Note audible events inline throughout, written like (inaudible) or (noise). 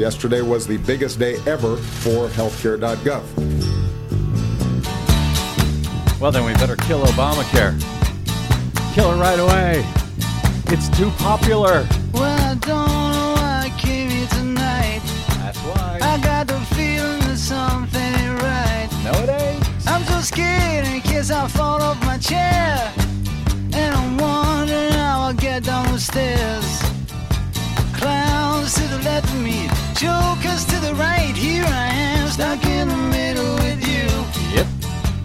yesterday was the biggest day ever for healthcare.gov. Well, then we better kill Obamacare. Kill it right away. It's too popular. Well, I don't know why I came here tonight. That's why. I got the feeling that something ain't right. No, it ain't. I'm so scared in case I fall off my chair. And I'm wondering how I'll get down the stairs. Clowns to the left of me, jokers to the right. Here I am, stuck in the middle with you. Yep.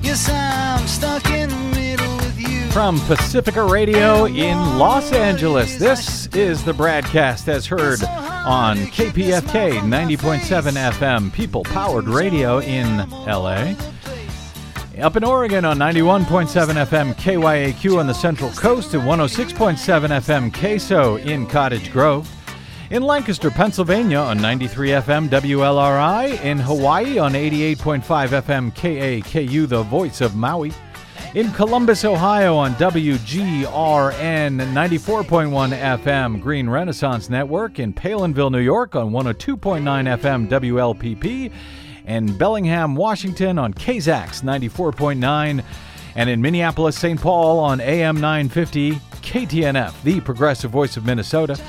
Yes, I'm stuck in the middle with you. From Pacifica Radio in Los Angeles, this is the BradCast as heard on KPFK 90.7 FM, People Powered Radio in LA. Up in Oregon on 91.7 FM KYAQ on the Central Coast and 106.7 FM KSO in Cottage Grove. In Lancaster, Pennsylvania on 93 FM WLRI. In Hawaii on 88.5 FM KAKU, the voice of Maui. In Columbus, Ohio on WGRN 94.1 FM Green Renaissance Network. In Palenville, New York on 102.9 FM WLPP. And Bellingham, Washington on KZAX 94.9. And in Minneapolis, St. Paul on AM 950 KTNF, the progressive voice of Minnesota.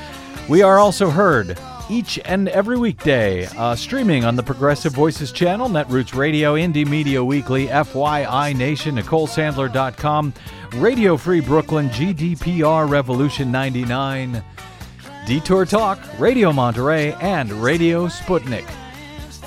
We are also heard each and every weekday, uh, streaming on the Progressive Voices channel, Netroots Radio, Indie Media Weekly, FYI Nation, NicoleSandler.com, Radio Free Brooklyn, GDPR Revolution 99, Detour Talk, Radio Monterey, and Radio Sputnik.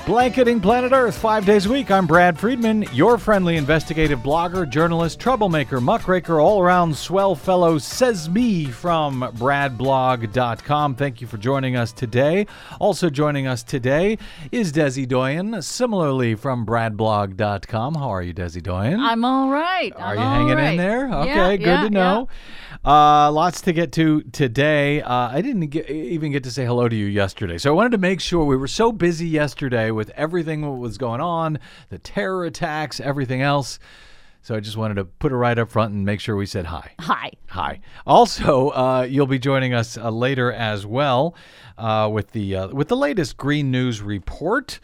Blanketing planet Earth five days a week. I'm Brad Friedman, your friendly investigative blogger, journalist, troublemaker, muckraker, all around swell fellow, says me from bradblog.com. Thank you for joining us today. Also joining us today is Desi Doyen, similarly from bradblog.com. How are you, Desi Doyen? I'm all right. Are I'm you hanging in there? Okay, Yeah, good yeah, to know. Uh, lots to get to today. Uh, I didn't get, even get to say hello to you yesterday, so I wanted to make sure we were so busy yesterday with everything that was going on, the terror attacks, everything else. So I just wanted to put it right up front and make sure we said hi. Hi. Hi. Also, uh, you'll be joining us uh, later as well uh, with the uh, with the latest Green News report,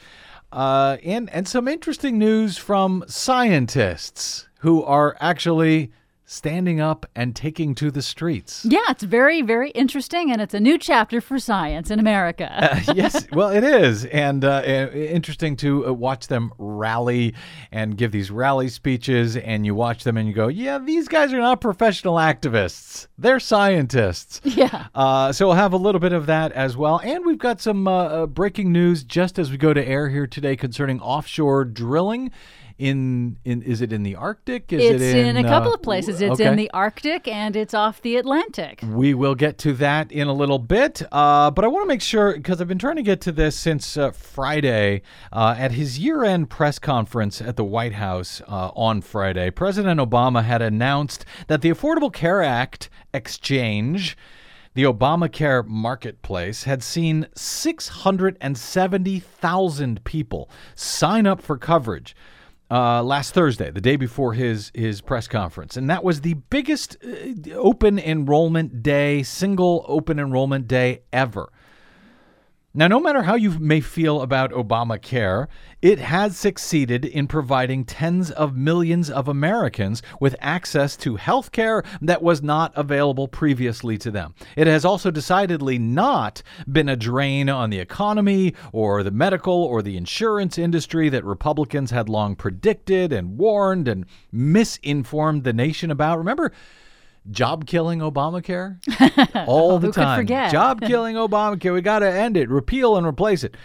uh, and and some interesting news from scientists who are actually standing up and taking to the streets. Yeah, it's very, very interesting, and it's a new chapter for science in America. Uh, yes, well, it is, and uh, interesting to uh, watch them rally and give these rally speeches, and you watch them and you go, "Yeah, these guys are not professional activists; they're scientists." (laughs) yeah. Uh, so we'll have a little bit of that as well, and we've got some uh, uh, breaking news just as we go to air here today concerning offshore drilling. In in is it in the Arctic? Is It's it in, in, a couple uh, of places. It's okay. in the Arctic and it's off the Atlantic. We will get to that in a little bit, uh, but I want to make sure because I've been trying to get to this since uh, Friday uh, at his year-end press conference at the White House uh, on Friday. President Obama had announced that the Affordable Care Act exchange. The Obamacare marketplace had seen 670,000 people sign up for coverage uh, last Thursday, the day before his his press conference, and that was the biggest uh, open enrollment day, single open enrollment day ever. Now, no matter how you may feel about Obamacare, it has succeeded in providing tens of millions of Americans with access to health care that was not available previously to them. It has also decidedly not been a drain on the economy or the medical or the insurance industry that Republicans had long predicted and warned and misinformed the nation about. Remember? Job killing Obamacare (laughs) all the Who time. Job (laughs) killing Obamacare. We got to end it, repeal and replace it.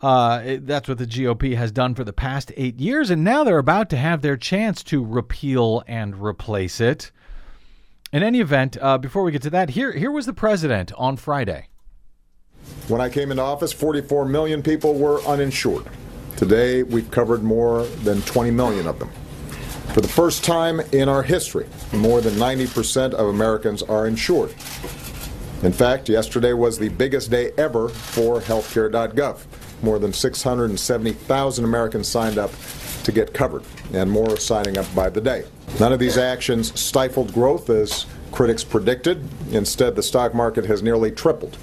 Uh, it- that's what the GOP has done for the past eight years, and now they're about to have their chance to repeal and replace it. In any event, uh, before we get to that, here here was the president on Friday. When I came into office, 44 million people were uninsured. Today, we've covered more than 20 million of them. For the first time in our history, more than 90% of Americans are insured. In fact, yesterday was the biggest day ever for healthcare.gov. More than 670,000 Americans signed up to get covered, and more are signing up by the day. None of these actions stifled growth as critics predicted. Instead, the stock market has nearly tripled.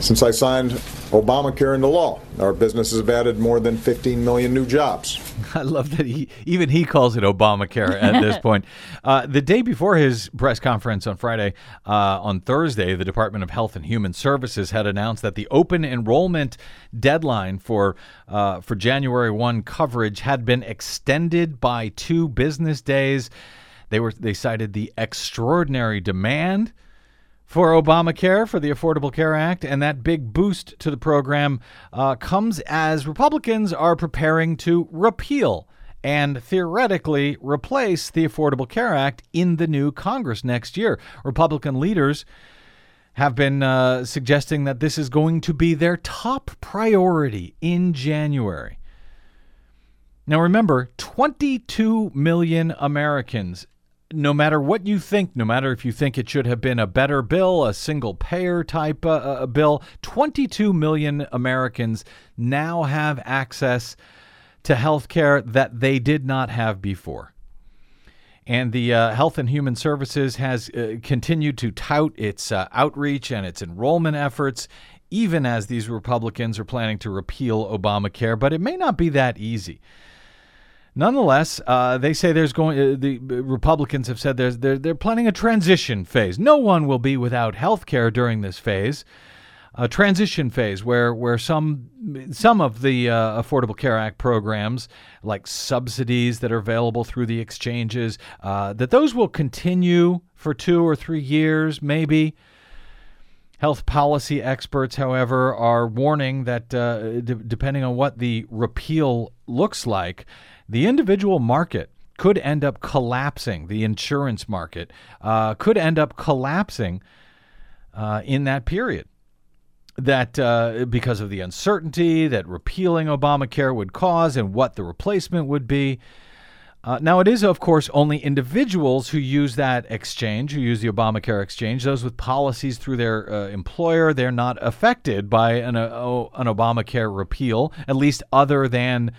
Since I signed Obamacare into law. Our businesses have added more than 15 million new jobs. (laughs) I love that he even he calls it Obamacare at this (laughs) point. Uh, the day before his press conference on Friday, uh, on Thursday, the Department of Health and Human Services had announced that the open enrollment deadline for uh, for January one coverage had been extended by two business days. They were they cited the extraordinary demand for Obamacare, for the Affordable Care Act, and that big boost to the program uh, comes as Republicans are preparing to repeal and theoretically replace the Affordable Care Act in the new Congress next year. Republican leaders have been uh, suggesting that this is going to be their top priority in January. Now, remember, 22 million Americans no matter what you think, no matter if you think it should have been a better bill, a single payer type uh, uh, bill, 22 million Americans now have access to health care that they did not have before. And the uh, Health and Human Services has uh, continued to tout its uh, outreach and its enrollment efforts, even as these Republicans are planning to repeal Obamacare. But it may not be that easy. Nonetheless, uh, they say there's going. Uh, the Republicans have said there's they're, they're planning a transition phase. No one will be without health care during this phase. A transition phase where where some some of the uh, Affordable Care Act programs, like subsidies that are available through the exchanges, uh, that those will continue for two or three years, maybe. Health policy experts, however, are warning that uh, d- depending on what the repeal looks like, the individual market could end up collapsing. The insurance market uh, could end up collapsing uh, in that period. That uh, because of the uncertainty that repealing Obamacare would cause and what the replacement would be. Uh, now, it is, of course, only individuals who use that exchange, who use the Obamacare exchange. Those with policies through their uh, employer, they're not affected by an, uh, an Obamacare repeal, at least other than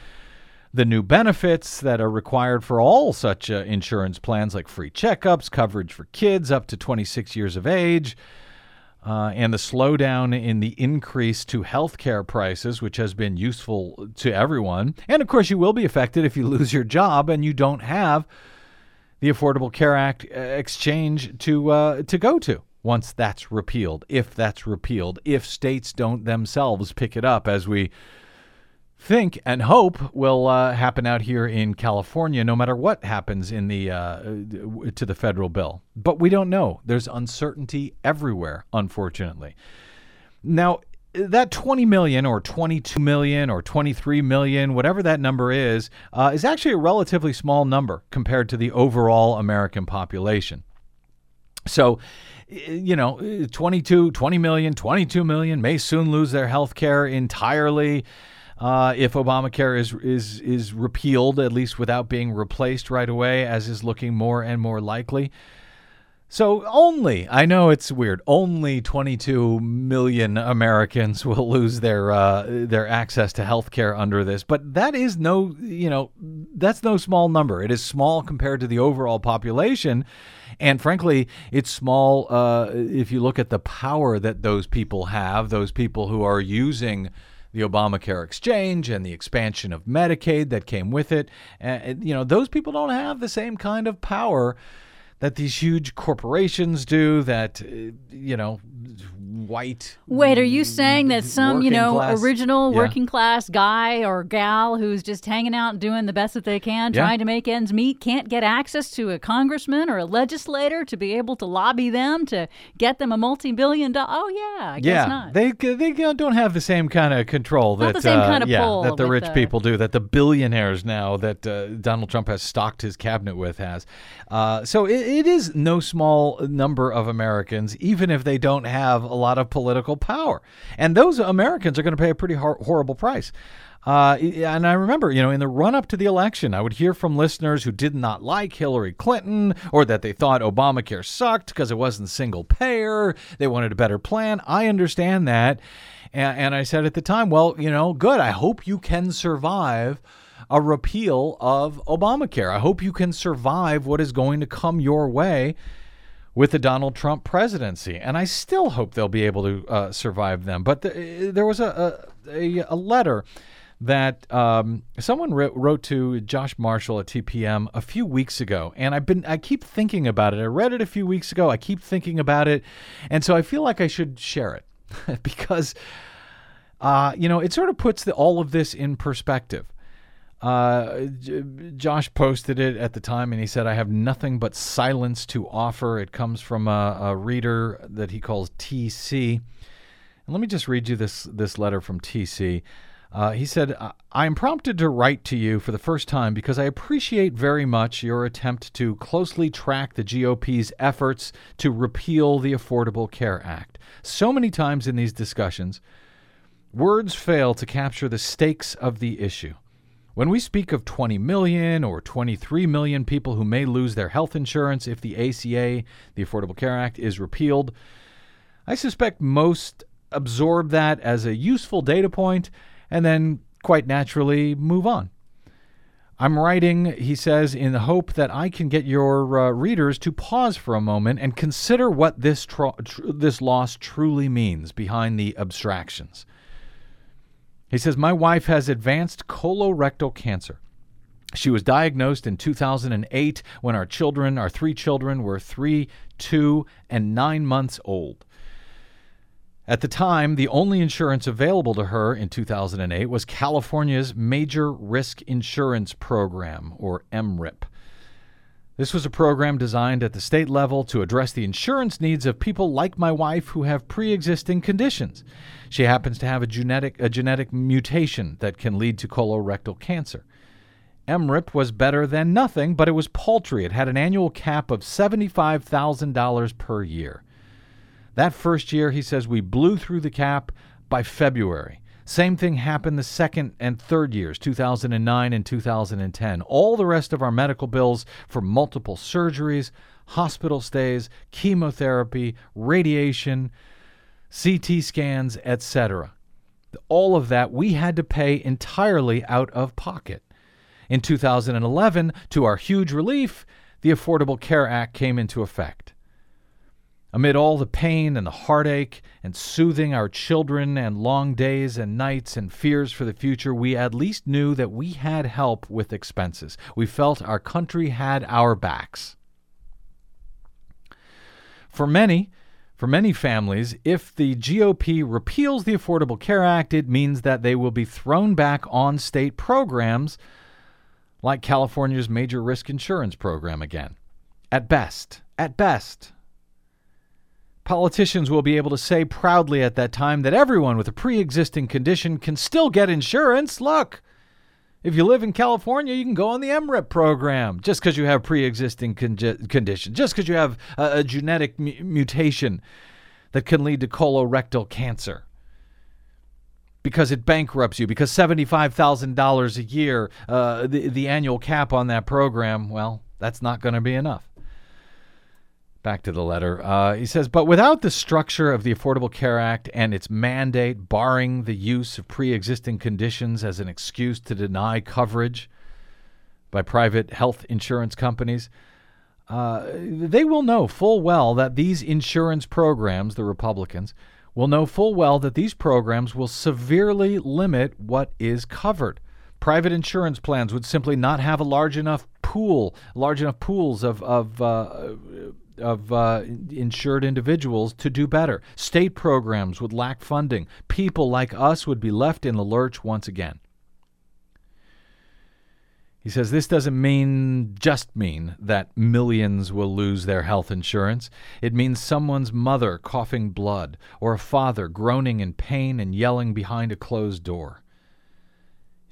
the new benefits that are required for all such uh, insurance plans, like free checkups, coverage for kids up to 26 years of age, uh, and the slowdown in the increase to healthcare prices, which has been useful to everyone. And of course, you will be affected if you (laughs) lose your job and you don't have the Affordable Care Act uh, exchange to uh, to go to once that's repealed. If that's repealed, if states don't themselves pick it up, as we think and hope will uh, happen out here in California, no matter what happens in the uh, to the federal bill. But we don't know. There's uncertainty everywhere, unfortunately. Now, that 20 million or 22 million or 23 million, whatever that number is, uh, is actually a relatively small number compared to the overall American population. So, you know, 22, 20 million, 22 million may soon lose their health care entirely uh, if Obamacare is is is repealed, at least without being replaced right away, as is looking more and more likely. So only I know it's weird. Only 22 million Americans (laughs) will lose their uh, their access to health care under this, but that is no you know that's no small number. It is small compared to the overall population, and frankly, it's small uh, if you look at the power that those people have. Those people who are using the Obamacare exchange and the expansion of Medicaid that came with it. And, you know, those people don't have the same kind of power that these huge corporations do that uh, you know white wait are you saying that some you know class, original yeah. working class guy or gal who's just hanging out and doing the best that they can Yeah. trying to make ends meet can't get access to a congressman or a legislator to be able to lobby them to get them a multi-billion dollar oh yeah i guess yeah, not they they don't have the same kind of control that the same uh, kind of yeah, that the rich the- people do, that the billionaires now that uh, Donald Trump has stocked his cabinet with has. Uh, so it, it is no small number of Americans, even if they don't have a lot of political power, and those Americans are going to pay a pretty hor- horrible price. Uh, and I remember, you know, in the run up to the election, I would hear from listeners who did not like Hillary Clinton or that they thought Obamacare sucked because it wasn't single payer. They wanted a better plan. I understand that. And, and I said at the time, well, you know, good. I hope you can survive a repeal of Obamacare. I hope you can survive what is going to come your way with the Donald Trump presidency, and I still hope they'll be able to uh, survive them. But the, there was a, a, a letter that um, someone wrote, wrote to Josh Marshall at TPM a few weeks ago, and I've been I keep thinking about it. I read it a few weeks ago. I keep thinking about it, and so I feel like I should share it (laughs) because uh, you know it sort of puts the, all of this in perspective. Uh, J- Josh posted it at the time, and he said, "I have nothing but silence to offer." It comes from a, a reader that he calls TC. And let me just read you this this letter from TC. Uh, he said, I am prompted to write to you for the first time because I appreciate very much your attempt to closely track the GOP's efforts to repeal the Affordable Care Act. So many times in these discussions, words fail to capture the stakes of the issue. When we speak of 20 million or 23 million people who may lose their health insurance if the ACA, the Affordable Care Act, is repealed, I suspect most absorb that as a useful data point and then quite naturally move on. I'm writing, he says, in the hope that I can get your uh, readers to pause for a moment and consider what this, tr- this loss truly means behind the abstractions. He says, My wife has advanced colorectal cancer. She was diagnosed in 2008 when our children, our three children, were three, two, and nine months old. At the time, the only insurance available to her in 2008 was California's Major Risk Insurance Program, or MRIP. This was a program designed at the state level to address the insurance needs of people like my wife who have pre-existing conditions. She happens to have a genetic a genetic mutation that can lead to colorectal cancer. MRIP was better than nothing, but it was paltry. It had an annual cap of $75,000 per year. That first year, he says, we blew through the cap by February. Same thing happened the second and third years, 2009 and 2010. All the rest of our medical bills for multiple surgeries, hospital stays, chemotherapy, radiation, CT scans, etc. All of that we had to pay entirely out of pocket. In 2011, to our huge relief, the Affordable Care Act came into effect. Amid all the pain and the heartache and soothing our children and long days and nights and fears for the future, we at least knew that we had help with expenses. We felt our country had our backs. For many, for many families, if the GOP repeals the Affordable Care Act, it means that they will be thrown back on state programs like California's major risk insurance program again. At best, at best, Politicians will be able to say proudly at that time that everyone with a pre existing condition can still get insurance. Look, if you live in California, you can go on the MRIP program just because you have pre existing con- condition, just because you have a, a genetic mutation that can lead to colorectal cancer. Because it bankrupts you, because $75,000 a year, uh, the, the annual cap on that program, well, that's not going to be enough. Back to the letter. Uh, he says, but without the structure of the Affordable Care Act and its mandate barring the use of pre existing conditions as an excuse to deny coverage by private health insurance companies, uh, they will know full well that these insurance programs, the Republicans, will know full well that these programs will severely limit what is covered. Private insurance plans would simply not have a large enough pool, large enough pools of, of uh, of uh, insured individuals to do better. State programs would lack funding. People like us would be left in the lurch once again. He says this doesn't mean just mean that millions will lose their health insurance. It means someone's mother coughing blood or a father groaning in pain and yelling behind a closed door.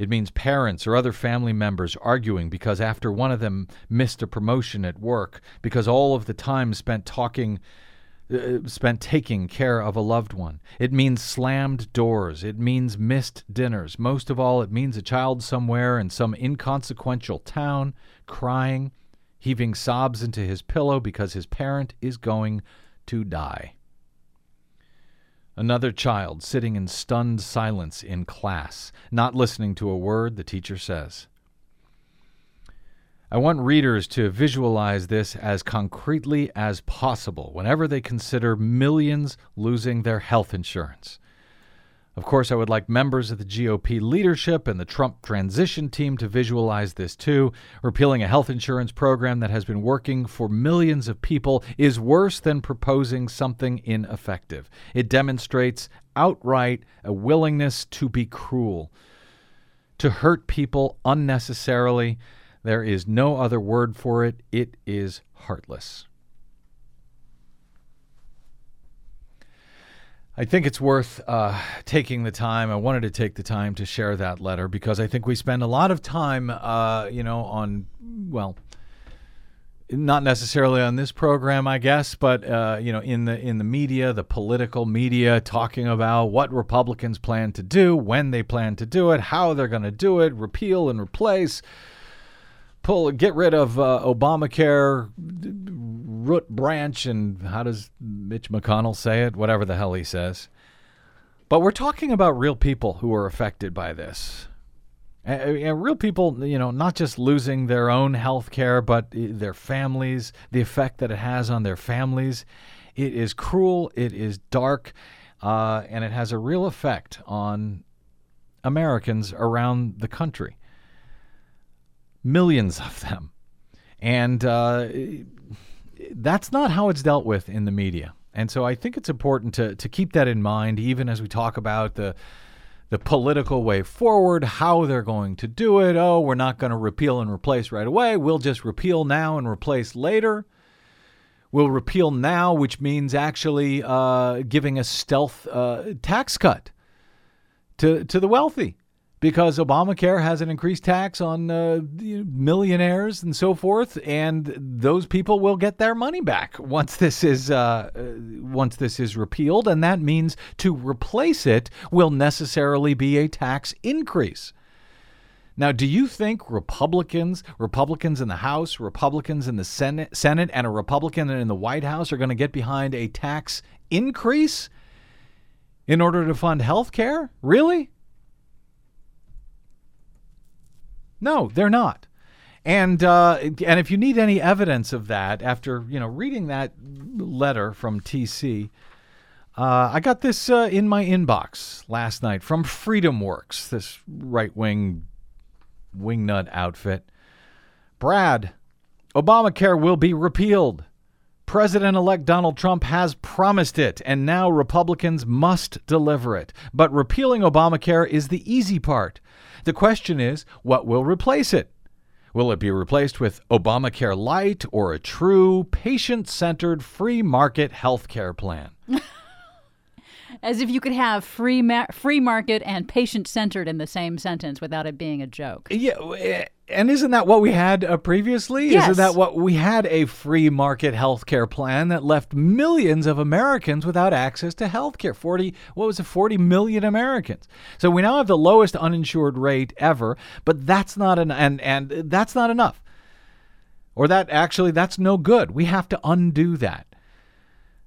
It means parents or other family members arguing because after one of them missed a promotion at work, because all of the time spent talking, uh, spent taking care of a loved one. It means slammed doors. It means missed dinners. Most of all, it means a child somewhere in some inconsequential town crying, heaving sobs into his pillow because his parent is going to die. Another child sitting in stunned silence in class, not listening to a word the teacher says. I want readers to visualize this as concretely as possible whenever they consider millions losing their health insurance. Of course, I would like members of the GOP leadership and the Trump transition team to visualize this too. Repealing a health insurance program that has been working for millions of people is worse than proposing something ineffective. It demonstrates outright a willingness to be cruel, to hurt people unnecessarily. There is no other word for it. It is heartless. I think it's worth uh, taking the time. I wanted to take the time to share that letter because I think we spend a lot of time, uh, you know, on, well, not necessarily on this program, I guess, but uh, you know, in the in the media, the political media, talking about what Republicans plan to do, when they plan to do it, how they're going to do it, repeal and replace, pull, get rid of uh, Obamacare, root branch, and how does Mitch McConnell say it? Whatever the hell he says. But we're talking about real people who are affected by this. And real people, you know, not just losing their own health care, but their families, the effect that it has on their families. It is cruel, it is dark, uh, and it has a real effect on Americans around the country. Millions of them. And uh, that's not how it's dealt with in the media. And so I think it's important to, to keep that in mind, even as we talk about the the political way forward, how they're going to do it. Oh, we're not going to repeal and replace right away. We'll just repeal now and replace later. We'll repeal now, which means actually uh, giving a stealth uh, tax cut to to the wealthy because Obamacare has an increased tax on uh, millionaires and so forth, and those people will get their money back once this is uh, uh, once this is repealed, and that means to replace it will necessarily be a tax increase. Now, do you think Republicans, Republicans in the House, Republicans in the Senate, Senate, and a Republican in the White House are going to get behind a tax increase in order to fund health care? Really? No, they're not. And uh, and if you need any evidence of that, after you know reading that letter from TC, uh, I got this uh, in my inbox last night from Freedom Works, this right wing wingnut outfit. Brad, Obamacare will be repealed. President elect Donald Trump has promised it, and now Republicans must deliver it. But repealing Obamacare is the easy part. The question is, what will replace it? Will it be replaced with Obamacare Light or a true patient centered free market health care plan? (laughs) As if you could have free ma- free market and patient centered in the same sentence without it being a joke. Yeah, eh, and isn't that what we had uh, previously? Yes. Isn't that what we had a free market healthcare plan that left millions of Americans without access to healthcare? 40 what was it 40 million Americans. So we now have the lowest uninsured rate ever, but that's not an and and that's not enough. Or that actually that's no good. We have to undo that.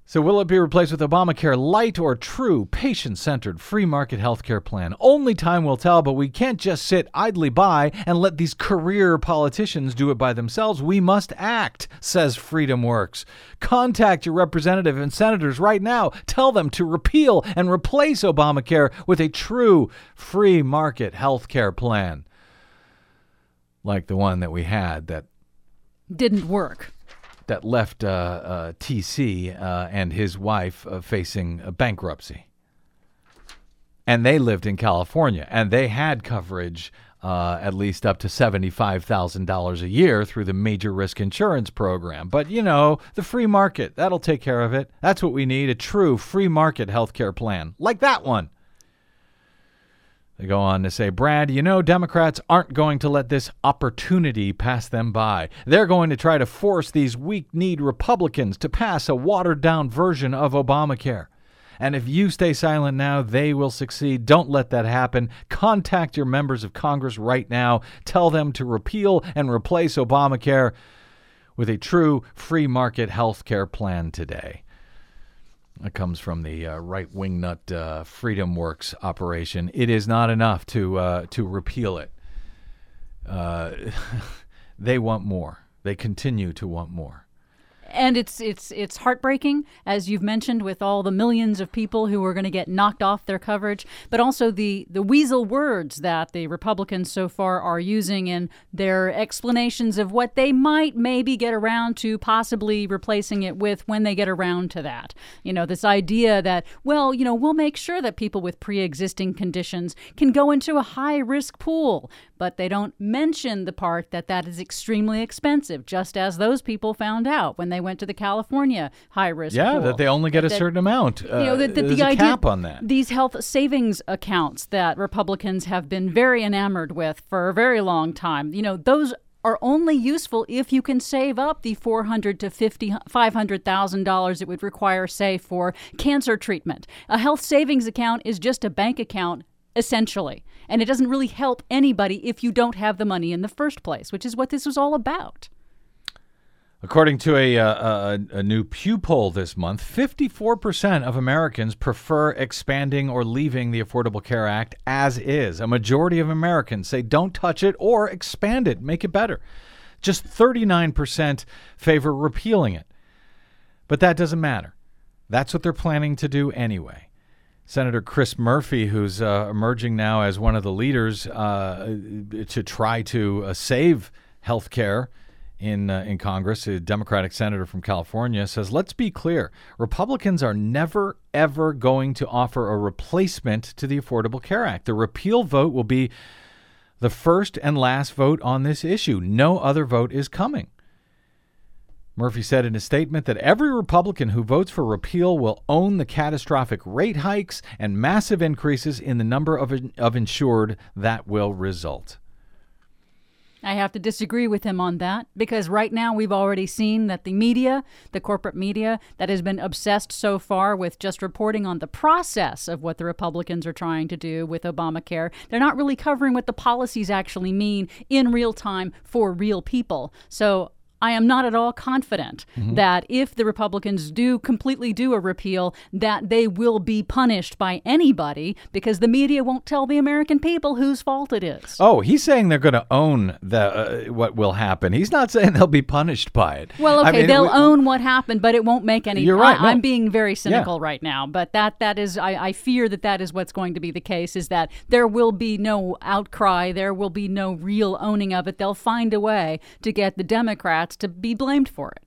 So, will it be replaced with Obamacare light or true, patient centered, free market healthcare plan? Only time will tell, but we can't just sit idly by and let these career politicians do it by themselves. We must act, says FreedomWorks. Contact your representative and senators right now. Tell them to repeal and replace Obamacare with a true, free market healthcare plan. Like the one that we had that Didn't work. That left uh, uh, TC uh, and his wife uh, facing bankruptcy. And they lived in California, and they had coverage uh, at least up to $75,000 a year through the major risk insurance program. But, you know, the free market, that'll take care of it. That's what we need a true free market healthcare plan, like that one. They go on to say, Brad, you know, Democrats aren't going to let this opportunity pass them by. They're going to try to force these weak kneed Republicans to pass a watered down version of Obamacare. And if you stay silent now, they will succeed. Don't let that happen. Contact your members of Congress right now. Tell them to repeal and replace Obamacare with a true free market health care plan today. That comes from the uh, right wing nut uh, Freedom Works operation. It is not enough to uh, to repeal it. Uh, (laughs) they want more. They continue to want more and it's it's it's heartbreaking as you've mentioned with all the millions of people who are going to get knocked off their coverage but also the the weasel words that the republicans so far are using in their explanations of what they might maybe get around to possibly replacing it with when they get around to that. You know this idea that well you know we'll make sure that people with pre-existing conditions can go into a high risk pool but they don't mention the part that that is extremely expensive just as those people found out when they went to the California high risk. Yeah, pool. that they only get a That- certain amount. Uh, you know, that, that the a idea, cap on that. These health savings accounts that Republicans have been very enamored with for a very long time, you know, those are only useful if you can save up the four hundred to fifty five hundred thousand dollars it would require, say, for cancer treatment. A health savings account is just a bank account. Essentially, and it doesn't really help anybody if you don't have the money in the first place, which is what this was all about. According to a, uh, a, a new Pew poll this month, 54% of Americans prefer expanding or leaving the Affordable Care Act as is. A majority of Americans say don't touch it or expand it, make it better. Just 39% favor repealing it. But that doesn't matter. That's what they're planning to do anyway. Senator Chris Murphy, who's uh, emerging now as one of the leaders uh, to try to uh, save health care in, uh, in Congress, a Democratic senator from California, says, Let's be clear. Republicans are never, ever going to offer a replacement to the Affordable Care Act. The repeal vote will be the first and last vote on this issue. No other vote is coming. Murphy said in a statement that every Republican who votes for repeal will own the catastrophic rate hikes and massive increases in the number of, of insured that will result. I have to disagree with him on that because right now we've already seen that the media, the corporate media, that has been obsessed so far with just reporting on the process of what the Republicans are trying to do with Obamacare, they're not really covering what the policies actually mean in real time for real people. So I am not at all confident that if the Republicans do completely do a repeal, that they will be punished by anybody because the media won't tell the American people whose fault it is. Oh, he's saying they're going to own the uh, what will happen. He's not (laughs) saying they'll be punished by it. Well, okay, I mean, they'll own what happened, but it won't make any. You're right, I, am no. being very cynical right now, but that that is, I, I fear that that is what's going to be the case. Is that there will be no outcry, there will be no real owning of it. They'll find a way to get the Democrats to be blamed for it.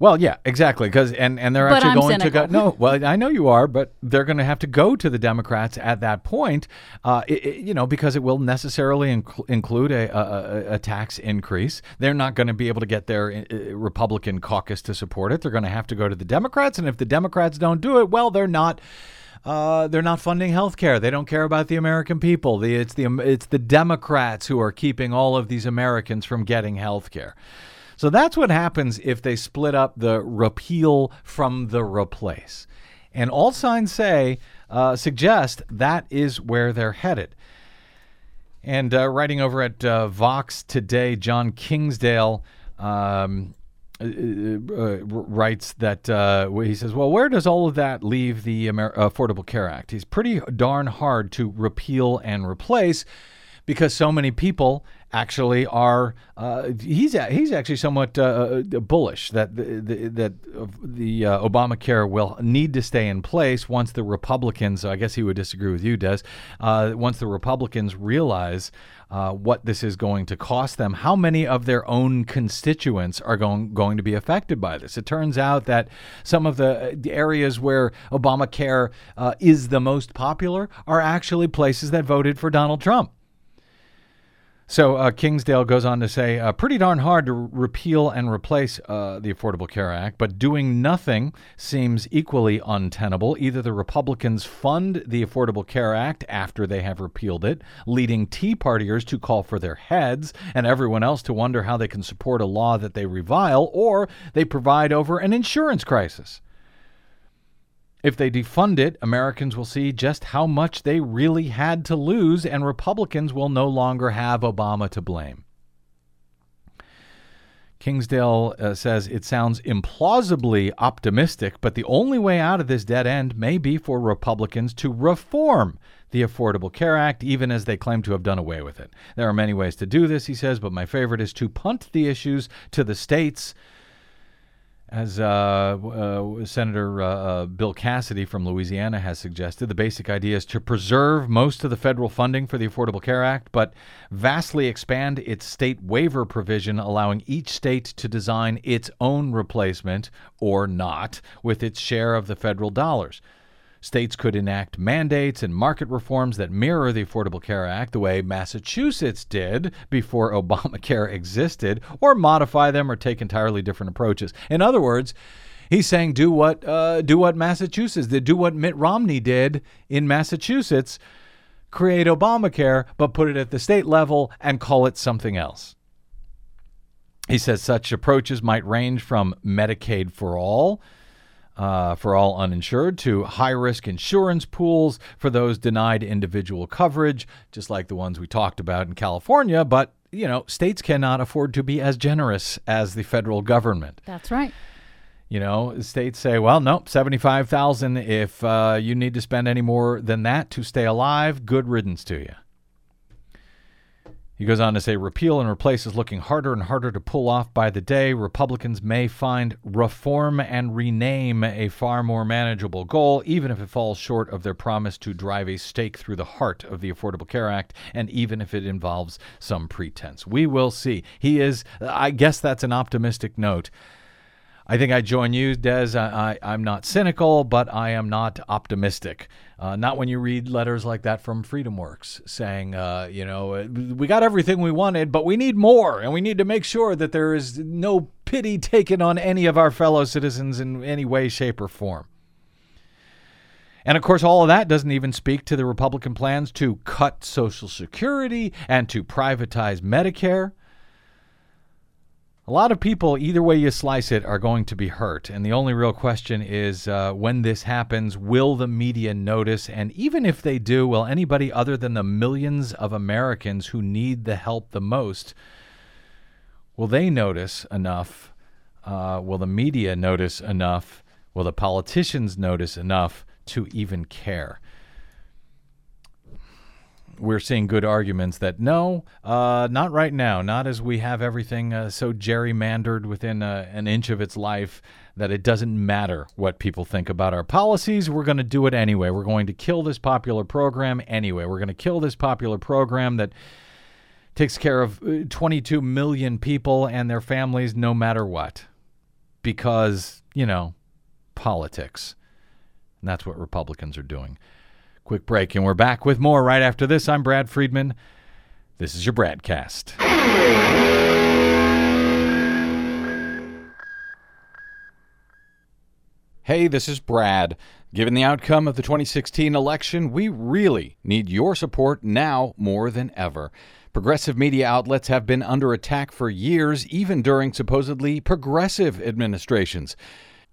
Well, yeah, exactly. Because and and they're But actually I'm going to go. cynical. No, well, I know you are, but they're going to have to go to the Democrats at that point. Uh, i- i- you know, because it will necessarily inc- include a, a, a- a tax increase. They're not going to be able to get their uh, Republican caucus to support it. They're going to have to go to the Democrats, and if the Democrats don't do it, well, they're not. Uh, they're not funding health care. They don't care about the American people. The, it's the it's the Democrats who are keeping all of these Americans from getting health care. So that's what happens if they split up the repeal from the replace. And all signs say, uh, suggest that is where they're headed. And uh, writing over at uh, Vox today, John Kingsdale um, uh, uh, writes that uh, he says, "Well, where does all of that leave the Amer- Affordable Care Act? He's pretty darn hard to repeal and replace." Because so many people actually are, uh, he's he's actually somewhat uh, bullish that the, the, that uh, the uh, Obamacare will need to stay in place once the Republicans. I guess he would disagree with you, Des. Uh, once the Republicans realize uh, what this is going to cost them, how many of their own constituents are going going to be affected by this? It turns out that some of the, the areas where Obamacare uh, is the most popular are actually places that voted for Donald Trump. So uh, Kingsdale goes on to say, uh, pretty darn hard to repeal and replace uh, the Affordable Care Act, but doing nothing seems equally untenable. Either the Republicans fund the Affordable Care Act after they have repealed it, leading Tea Partiers to call for their heads and everyone else to wonder how they can support a law that they revile, or they provide over an insurance crisis. If they defund it, Americans will see just how much they really had to lose, and Republicans will no longer have Obama to blame. Kingsdale uh, says it sounds implausibly optimistic, but the only way out of this dead end may be for Republicans to reform the Affordable Care Act, even as they claim to have done away with it. There are many ways to do this, he says, but my favorite is to punt the issues to the states as uh, uh, Senator uh, uh, Bill Cassidy from Louisiana has suggested, the basic idea is to preserve most of the federal funding for the Affordable Care Act, but vastly expand its state waiver provision, allowing each state to design its own replacement or not with its share of the federal dollars. States could enact mandates and market reforms that mirror the Affordable Care Act the way Massachusetts did before (laughs) Obamacare existed, or modify them or take entirely different approaches. In other words, he's saying do what uh, do what Massachusetts did, do what Mitt Romney did in Massachusetts, create Obamacare, but put it at the state level and call it something else. He says such approaches might range from Medicaid for all uh, for all uninsured to high risk insurance pools for those denied individual coverage, just like the ones we talked about in California. But, you know, states cannot afford to be as generous as the federal government. That's right. You know, states say, well, nope, 75,000 if uh, you need to spend any more than that to stay alive, good riddance to you. He goes on to say repeal and replace is looking harder and harder to pull off by the day. Republicans may find reform and rename a far more manageable goal, even if it falls short of their promise to drive a stake through the heart of the Affordable Care Act, and even if it involves some pretense. We will see. He is, I guess that's an optimistic note. I think I join you, Des. I, am not cynical, but I am not optimistic. Uh, not when you read letters like that from FreedomWorks saying, uh, you know, uh, we got everything we wanted, but we need more, and we need to make sure that there is no pity taken on any of our fellow citizens in any way, shape, or form. And of course, all of that doesn't even speak to the Republican plans to cut Social Security and to privatize Medicare. A lot of people, either way you slice it, are going to be hurt. And the only real question is uh, when this happens, will the media notice? And even if they do, will anybody other than the millions of Americans who need the help the most, will they notice enough? Uh, will the media notice enough? Will the politicians notice enough to even care? We're seeing good arguments that no, uh, not right now, not as we have everything uh, so gerrymandered within uh, an inch of its life that it doesn't matter what people think about our policies. We're going to do it anyway. We're going to kill this popular program anyway. We're going to kill this popular program that takes care of uh, 22 million people and their families no matter what. Because, you know, politics. And that's what Republicans are doing. Quick break, and we're back with more right after this. I'm Brad Friedman. This is your BradCast. Hey, this is Brad. Given the outcome of the 2016 election, we really need your support now more than ever. Progressive media outlets have been under attack for years, even during supposedly progressive administrations.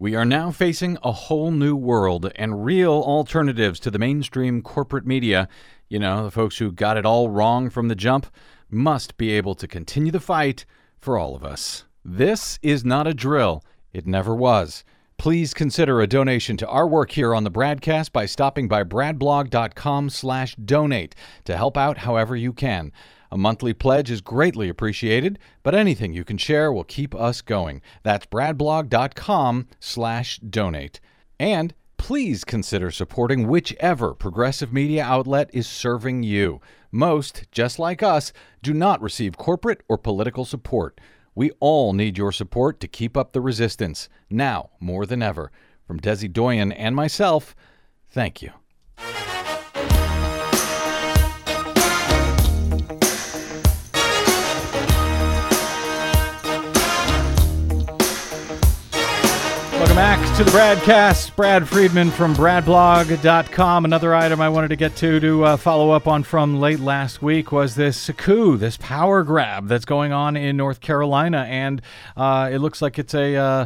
We are now facing a whole new world and real alternatives to the mainstream corporate media. You know, the folks who got it all wrong from the jump must be able to continue the fight for all of us. This is not a drill. It never was. Please consider a donation to our work here on the BradCast by stopping by bradblog.com/donate to help out however you can. A monthly pledge is greatly appreciated, but anything you can share will keep us going. That's bradblog.com slash donate. And please consider supporting whichever progressive media outlet is serving you. Most, just like us, do not receive corporate or political support. We all need your support to keep up the resistance, now more than ever. From Desi Doyen and myself, thank you. Welcome back to the BradCast. Brad Friedman from BradBlog.com. Another item I wanted to get to to uh, follow up on from late last week was this coup, this power grab that's going on in North Carolina, and uh, it looks like it's a. Uh,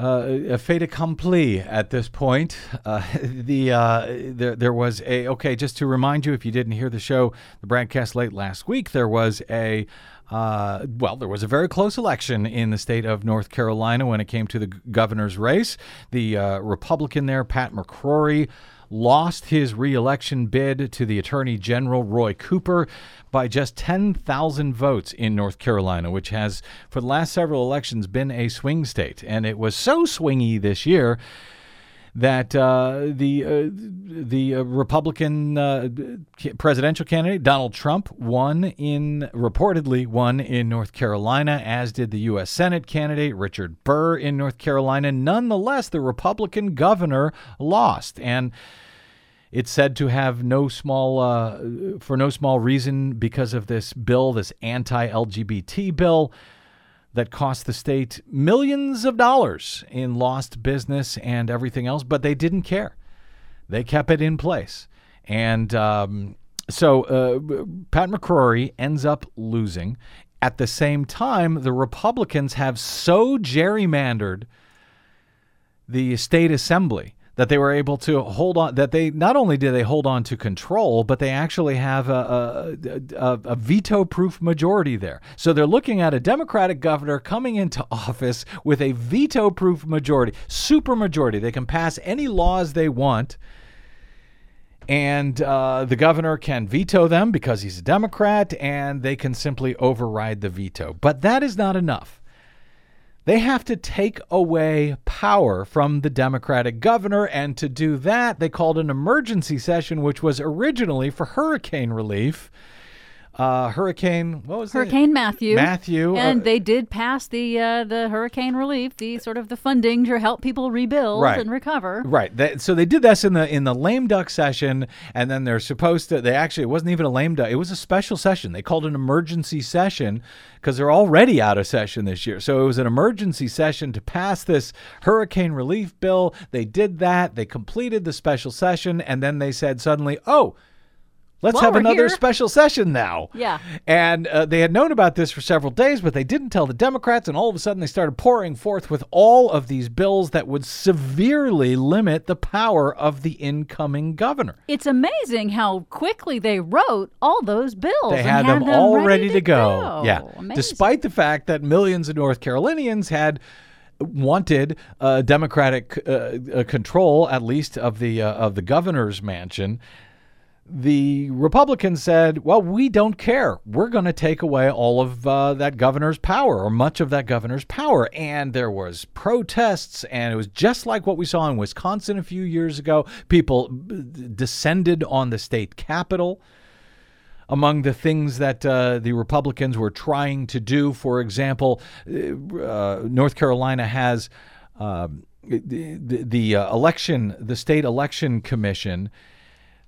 uh, a fait accompli at this point. Uh, (laughs) the uh, there, there was a okay. Just to remind you, if you didn't hear the show, the BradCast late last week, there was a uh, well, there was a very close election in the state of North Carolina when it came to the governor's race. The uh, Republican there, Pat McCrory, lost his reelection bid to the Attorney General Roy Cooper by just 10,000 votes in North Carolina, which has, for the last several elections, been a swing state. And it was so swingy this year that uh, the uh, the uh, Republican uh, presidential candidate Donald Trump won in reportedly won in North Carolina, as did the U.S. Senate candidate Richard Burr in North Carolina. Nonetheless, the Republican governor lost and. It's said to have no small, uh, for no small reason, because of this bill, this anti-LGBT bill that cost the state millions of dollars in lost business and everything else, but they didn't care. They kept it in place. And um, so uh, Pat McCrory ends up losing. At the same time, the Republicans have so gerrymandered the state assembly that they were able to hold on that they not only did they hold on to control but they actually have a, a, a, a veto proof majority there so they're looking at a democratic governor coming into (laughs) office with a veto proof majority super majority they can pass any laws they want and uh, the governor can veto them because he's a Democrat, and they can simply override the veto. But that is not enough. They have to take away power from the Democratic governor. And to do that, they called an emergency session, which was originally for hurricane relief uh, Hurricane. What was it? Hurricane Matthew? Matthew, and uh, they did pass the uh, the hurricane relief, the sort of the funding to help people rebuild right. and recover. Right. That, so they did this in the in the lame duck session, and then they're supposed to. They actually it wasn't even a lame duck; it was a special session. They called an emergency session because they're already out of session this year. So it was an emergency session to pass this hurricane relief bill. They did that. They completed the special session, and then they said suddenly, "Oh." Let's have another here. special session now. Yeah. And uh, they had known about this for several days, but they didn't tell the Democrats. And all of a sudden, they started pouring forth with all of these bills that would severely limit the power of the incoming governor. It's amazing how quickly they wrote all those bills. They and had them all ready, to go. go. Yeah. Amazing. Despite the fact that millions of North Carolinians had wanted uh, Democratic uh, uh, control, at least of the uh, of the governor's mansion. The Republicans said, "Well, we don't care. We're going to take away all of uh, that governor's power, or much of that governor's power." And there was protests, and it was just like what we saw in Wisconsin a few years ago. People uh, descended on the state capitol among the things that uh, the Republicans were trying to do. For example, uh, North Carolina has um the, the, the uh, election, the state election commission.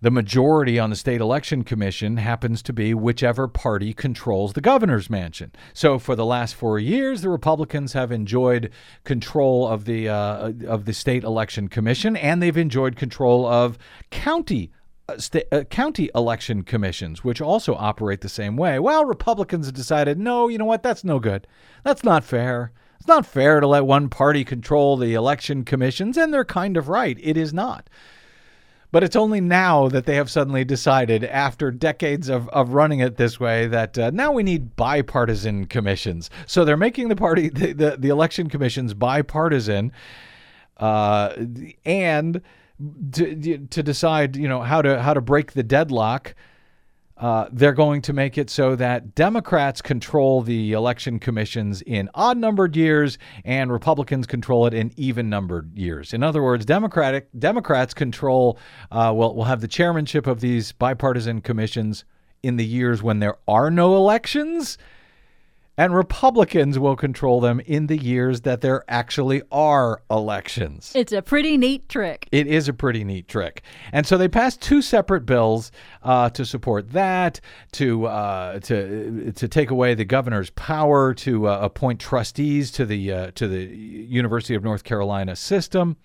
The majority on the state election commission happens to be whichever party controls the governor's mansion. So for the last four years, the Republicans have enjoyed control of the uh, of the state election commission, and they've enjoyed control of county uh, uh, county election commissions, which also operate the same way. Well, Republicans have decided, no, you know what? That's no good. That's not fair. It's not fair to let one party control the election commissions, and they're kind of right. It is not. But it's only now that they have suddenly decided, after decades of, of running it this way, that uh, now we need bipartisan commissions. So they're making the party, the, the, the election commissions bipartisan, uh, and to, to decide, you know, how to how to break the deadlock. Uh, they're going to make it so that Democrats control the election commissions in odd numbered years and Republicans control it in even numbered years. In other words, Democratic Democrats control uh, will will have the chairmanship of these bipartisan commissions in the years when there are no elections, and Republicans will control them in the years that there actually are elections. It's a pretty neat trick. It is a pretty neat trick. And so they passed two separate bills uh, to support that, to uh, to to take away the governor's power to uh, appoint trustees to the uh, to the University of North Carolina system.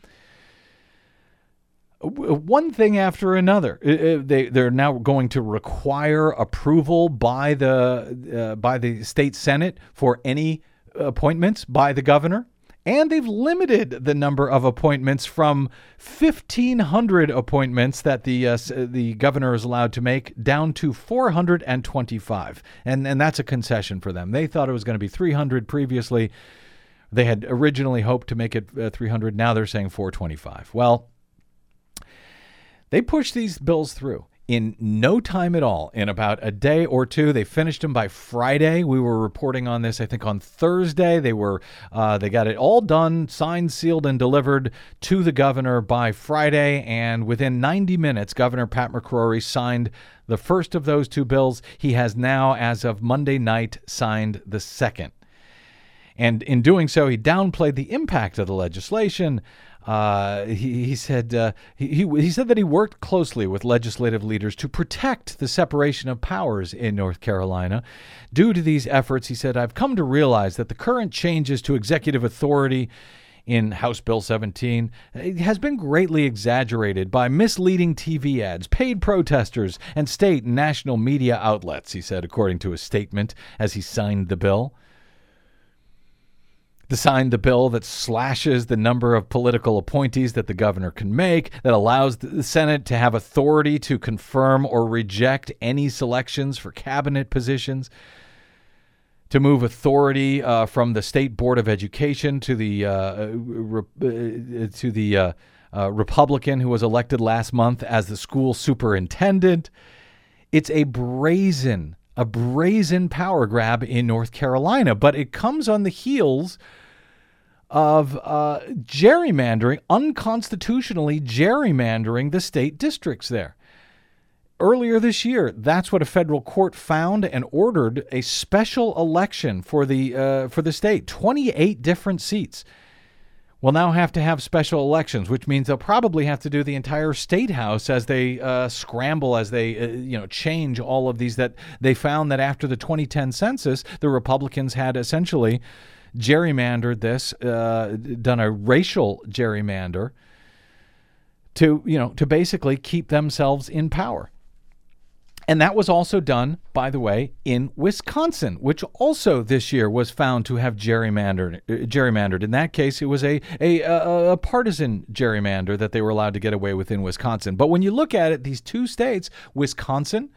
One thing after another, they they're now going to require approval by the uh, by the state senate for any appointments by the governor. And they've limited the number of appointments from 1,500 appointments that the uh, the governor is allowed to make down to 425, and and that's a concession for them. They thought it was going to be 300 previously. They had originally hoped to make it uh, 300. Now they're saying 425. Well, They pushed these bills through in no time at all. In about a day or two, they finished them by Friday. We were reporting on this, I think, on Thursday. They were uh, they got it all done, signed, sealed, and delivered to the governor by Friday. And within 90 minutes, Governor Pat McCrory signed the first of those two bills. He has now, as of Monday night, signed the second. And in doing so, he downplayed the impact of the legislation. Uh, he, he, said uh, he, he said that he worked closely with legislative leaders to protect the separation of powers in North Carolina. Due to these efforts, he said, I've come to realize that the current changes to executive authority in House Bill 17 has been greatly exaggerated by misleading TV ads, paid protesters, and state and national media outlets, he said, according to a statement as he signed the bill signed the bill that slashes the number of political appointees that the governor can make, that allows the Senate to have authority to confirm or reject any selections for cabinet positions, to move authority uh, from the state board of education to the uh, uh re- uh, to the uh, uh, Republican who was elected last month as the school superintendent. It's a brazen a brazen power grab in North Carolina, but it comes on the heels of uh, gerrymandering, unconstitutionally gerrymandering the state districts there. Earlier this year, that's what a federal court found and ordered a special election for the uh, for the state. Twenty eight different seats will now have to have special elections, which means they'll probably have to do the entire state house as they uh, scramble, as they uh, you know change all of these. That they found that after the 2010 census, the Republicans had essentially gerrymandered this, uh, done a racial gerrymander to you know to basically keep themselves in power. And that was also done, by the way, in Wisconsin, which also this year was found to have gerrymandered. Uh, gerrymandered. In that case, it was a, a, a, a partisan gerrymander that they were allowed to get away with in Wisconsin. But when you look at it, these two states, Wisconsin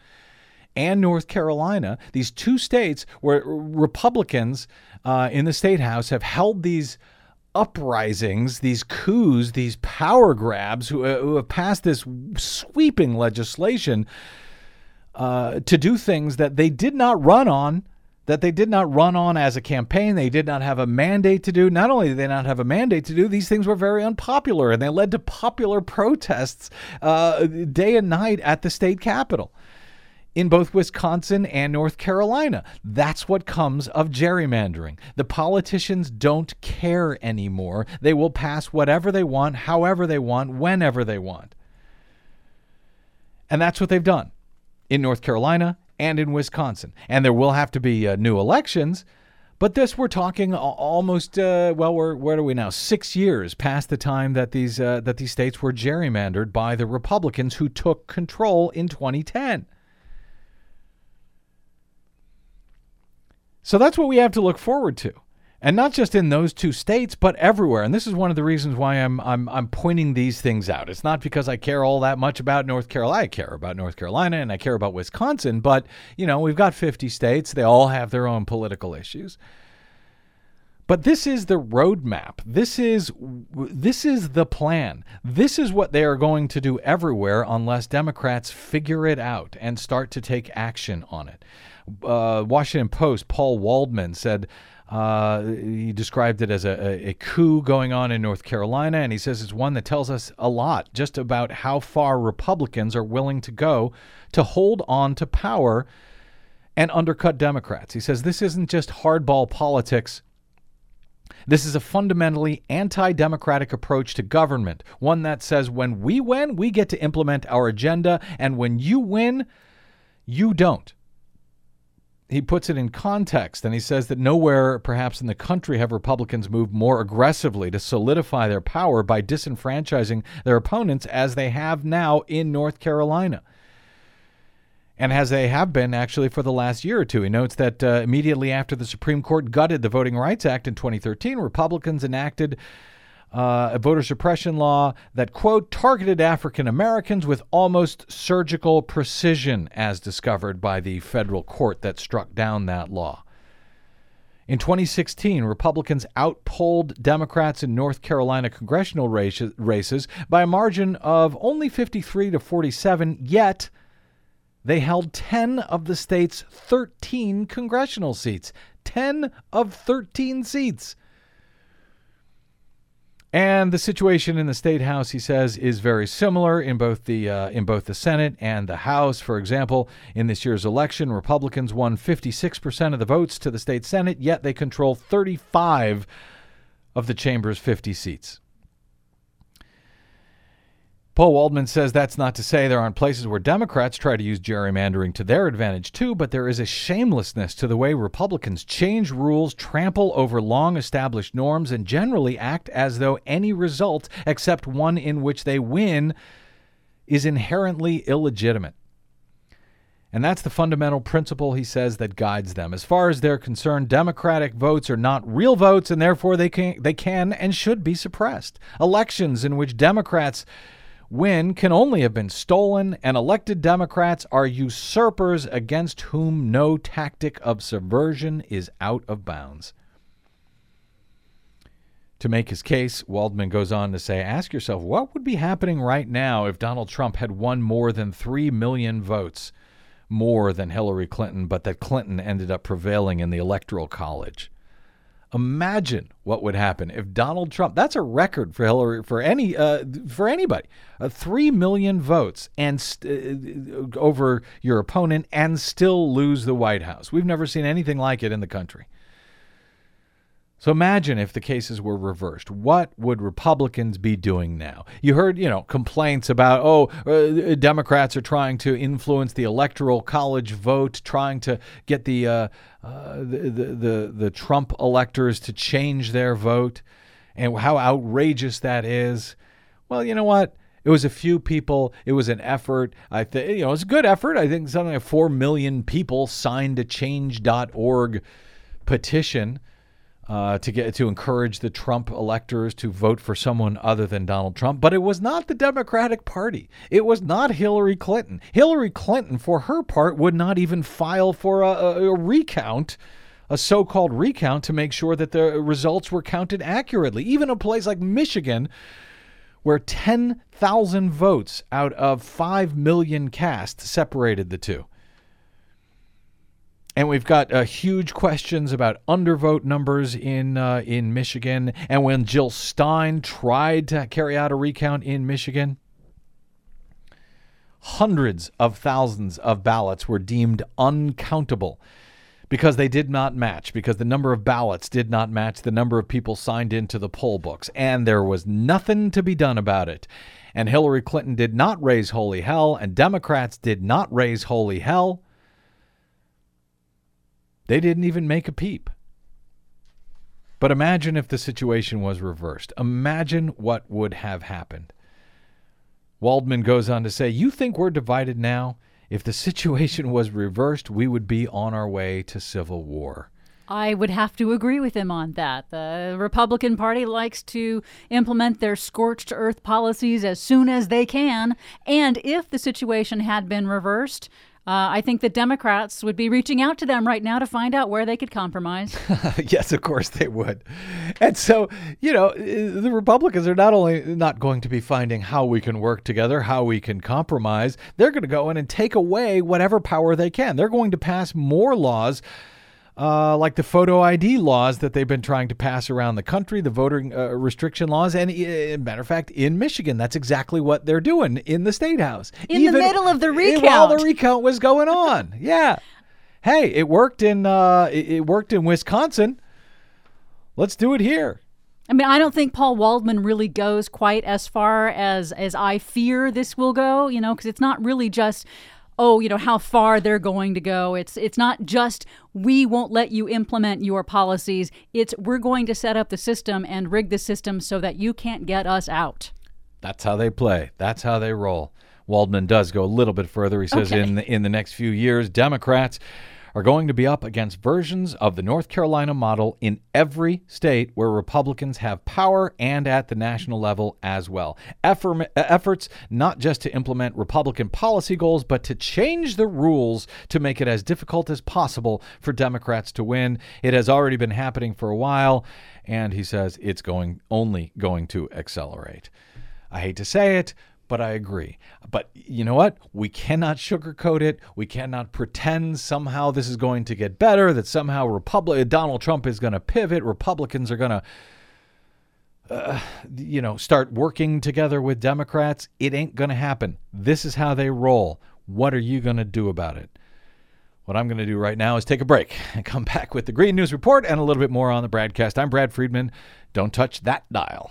and North Carolina, these two states where Republicans uh, in the state house have held these uprisings, these coups, these power grabs, who, uh, who have passed this sweeping legislation uh, to do things that they did not run on, that they did not run on as a campaign. They did not have a mandate to do. Not only did they not have a mandate to do, these things were very unpopular, and they led to popular protests uh, day and night at the state capitol in both Wisconsin and North Carolina. That's what comes of gerrymandering. The politicians don't care anymore. They will pass whatever they want, however they want, whenever they want. And that's what they've done in North Carolina and in Wisconsin. And there will have to be uh, new elections. But this, we're talking almost uh, well, we're where are we now? Six years past the time that these uh, that these states were gerrymandered by the Republicans who took control in 2010. So that's what we have to look forward to. And not just in those two states, but everywhere. And this is one of the reasons why I'm I'm I'm pointing these things out. It's not because I care all that much about North Carolina. I care about North Carolina and I care about Wisconsin, but you know, we've got 50 states. They all have their own political issues. But this is the roadmap. This is this is the plan. This is what they are going to do everywhere unless Democrats figure it out and start to take action on it uh, Washington Post, Paul Waldman said uh, he described it as a, a, coup going on in North Carolina, and he says it's one that tells us a lot just about how far Republicans are willing to go to hold on to power and undercut Democrats. He says this isn't just hardball politics. This is a fundamentally anti democratic approach to government, one that says when we win, we get to implement our agenda, and when you win, you don't he puts it in context and he says that nowhere, perhaps in the country, have Republicans moved more aggressively to solidify their power by disenfranchising their opponents as they have now in North Carolina. And as they have been actually for the last year or two. He notes that uh, immediately after the Supreme Court gutted the Voting Rights Act in 2013, Republicans enacted uh, a voter suppression law that, quote, targeted African Americans with almost surgical precision, as discovered by the federal court that struck down that law. In 2016, Republicans outpolled Democrats in North Carolina congressional races, races by a margin of only 53 to 47, yet they held 10 of the state's 13 congressional seats. 10 of 13 seats. And the situation in the state house, he says, is very similar in both the uh, in both the Senate and the House. For example, in this year's election, Republicans won 56% of the votes to the state Senate, yet they control 35 of the chamber's 50 seats. Paul Waldman says that's not to say there aren't places where Democrats try to use gerrymandering to their advantage too, but there is a shamelessness to the way Republicans change rules, trample over long established norms, and generally act as though any result, except one in which they win, is inherently illegitimate. And that's the fundamental principle, he says, that guides them. As far as they're concerned, Democratic votes are not real votes, and therefore they can, they can and should be suppressed. Elections in which Democrats win can only have been stolen, and elected Democrats are usurpers against whom no tactic of subversion is out of bounds. To make his case, Waldman goes on to say Ask yourself what would be happening right now if Donald Trump had won more than 3 million votes, more than Hillary Clinton, but that Clinton ended up prevailing in the Electoral College? Imagine what would happen if Donald Trump. That's a record for Hillary for any uh, for anybody. Uh, Three million votes and st- uh, over your opponent and still lose the White House. We've never seen anything like it in the country. So imagine if the cases were reversed. What would Republicans be doing now? You heard, you know, complaints about, oh, uh, Democrats are trying to influence the electoral college vote, trying to get the, uh, uh, the, the, the the Trump electors to change their vote, and how outrageous that is. Well, you know what? It was a few people. It was an effort. I think you know it was a good effort. I think something like four million people signed a Change.org petition uh, to get to encourage the Trump electors to vote for someone other than Donald Trump. But it was not the Democratic Party. It was not Hillary Clinton. Hillary Clinton, for her part, would not even file for a, a, a recount. A so called recount to make sure that the results were counted accurately. Even a place like Michigan, where 10,000 votes out of 5 million cast separated the two. And we've got uh, huge questions about undervote numbers in uh, in Michigan. And when Jill Stein tried to carry out a recount in Michigan, hundreds of thousands of ballots were deemed uncountable because they did not match, because the number of ballots did not match the number of people signed into the poll books. And there was nothing to be done about it. And Hillary Clinton did not raise holy hell, and Democrats did not raise holy hell. They didn't even make a peep. But imagine if the situation was reversed. Imagine what would have happened. Waldman goes on to say, You think we're divided now? If the situation (laughs) was reversed, we would be on our way to civil war. I would have to agree with him on that. The Republican Party likes to implement their scorched earth policies as soon as they can. And if the situation had been reversed, uh, I think the Democrats would be reaching out to them right now to find out where they could compromise. (laughs) yes, of course they would. And so, you know, the Republicans are not only not going to be finding how we can work together, how we can compromise, they're going to go in and take away whatever power they can. They're going to pass more laws uh, like the photo ID laws that they've been trying to pass around the country, the voting uh, restriction laws, and uh, matter of fact, in Michigan, that's exactly what they're doing in the state house. In Even, the middle of the recount, while the recount was going on, (laughs) yeah. Hey, it worked in uh, it, it worked in Wisconsin. Let's do it here. I mean, I don't think Paul Waldman really goes quite as far as as I fear this will go. You know, because it's not really just oh, you know, how far they're going to go. It's it's not just we won't let you implement your policies. It's we're going to set up the system and rig the system so that you can't get us out. That's how they play. That's how they roll. Waldman does go a little bit further. He says Okay. in the, in the next few years, Democrats are going to be up against versions of the North Carolina model in every state where Republicans have power and at the national level as well. Effort, efforts not just to implement Republican policy goals, but to change the rules to make it as difficult as possible for Democrats to win. It has already been happening for a while, and he says it's going only going to accelerate. I hate to say it, but I agree. But you know what? We cannot sugarcoat it. We cannot pretend somehow this is going to get better, that somehow Republic Donald Trump is going to pivot, Republicans are going to uh, you know, start working together with Democrats. It ain't going to happen. This is how they roll. What are you going to do about it? What I'm going to do right now is take a break and come back with the Green News Report and a little bit more on the BradCast. I'm Brad Friedman. Don't touch that dial.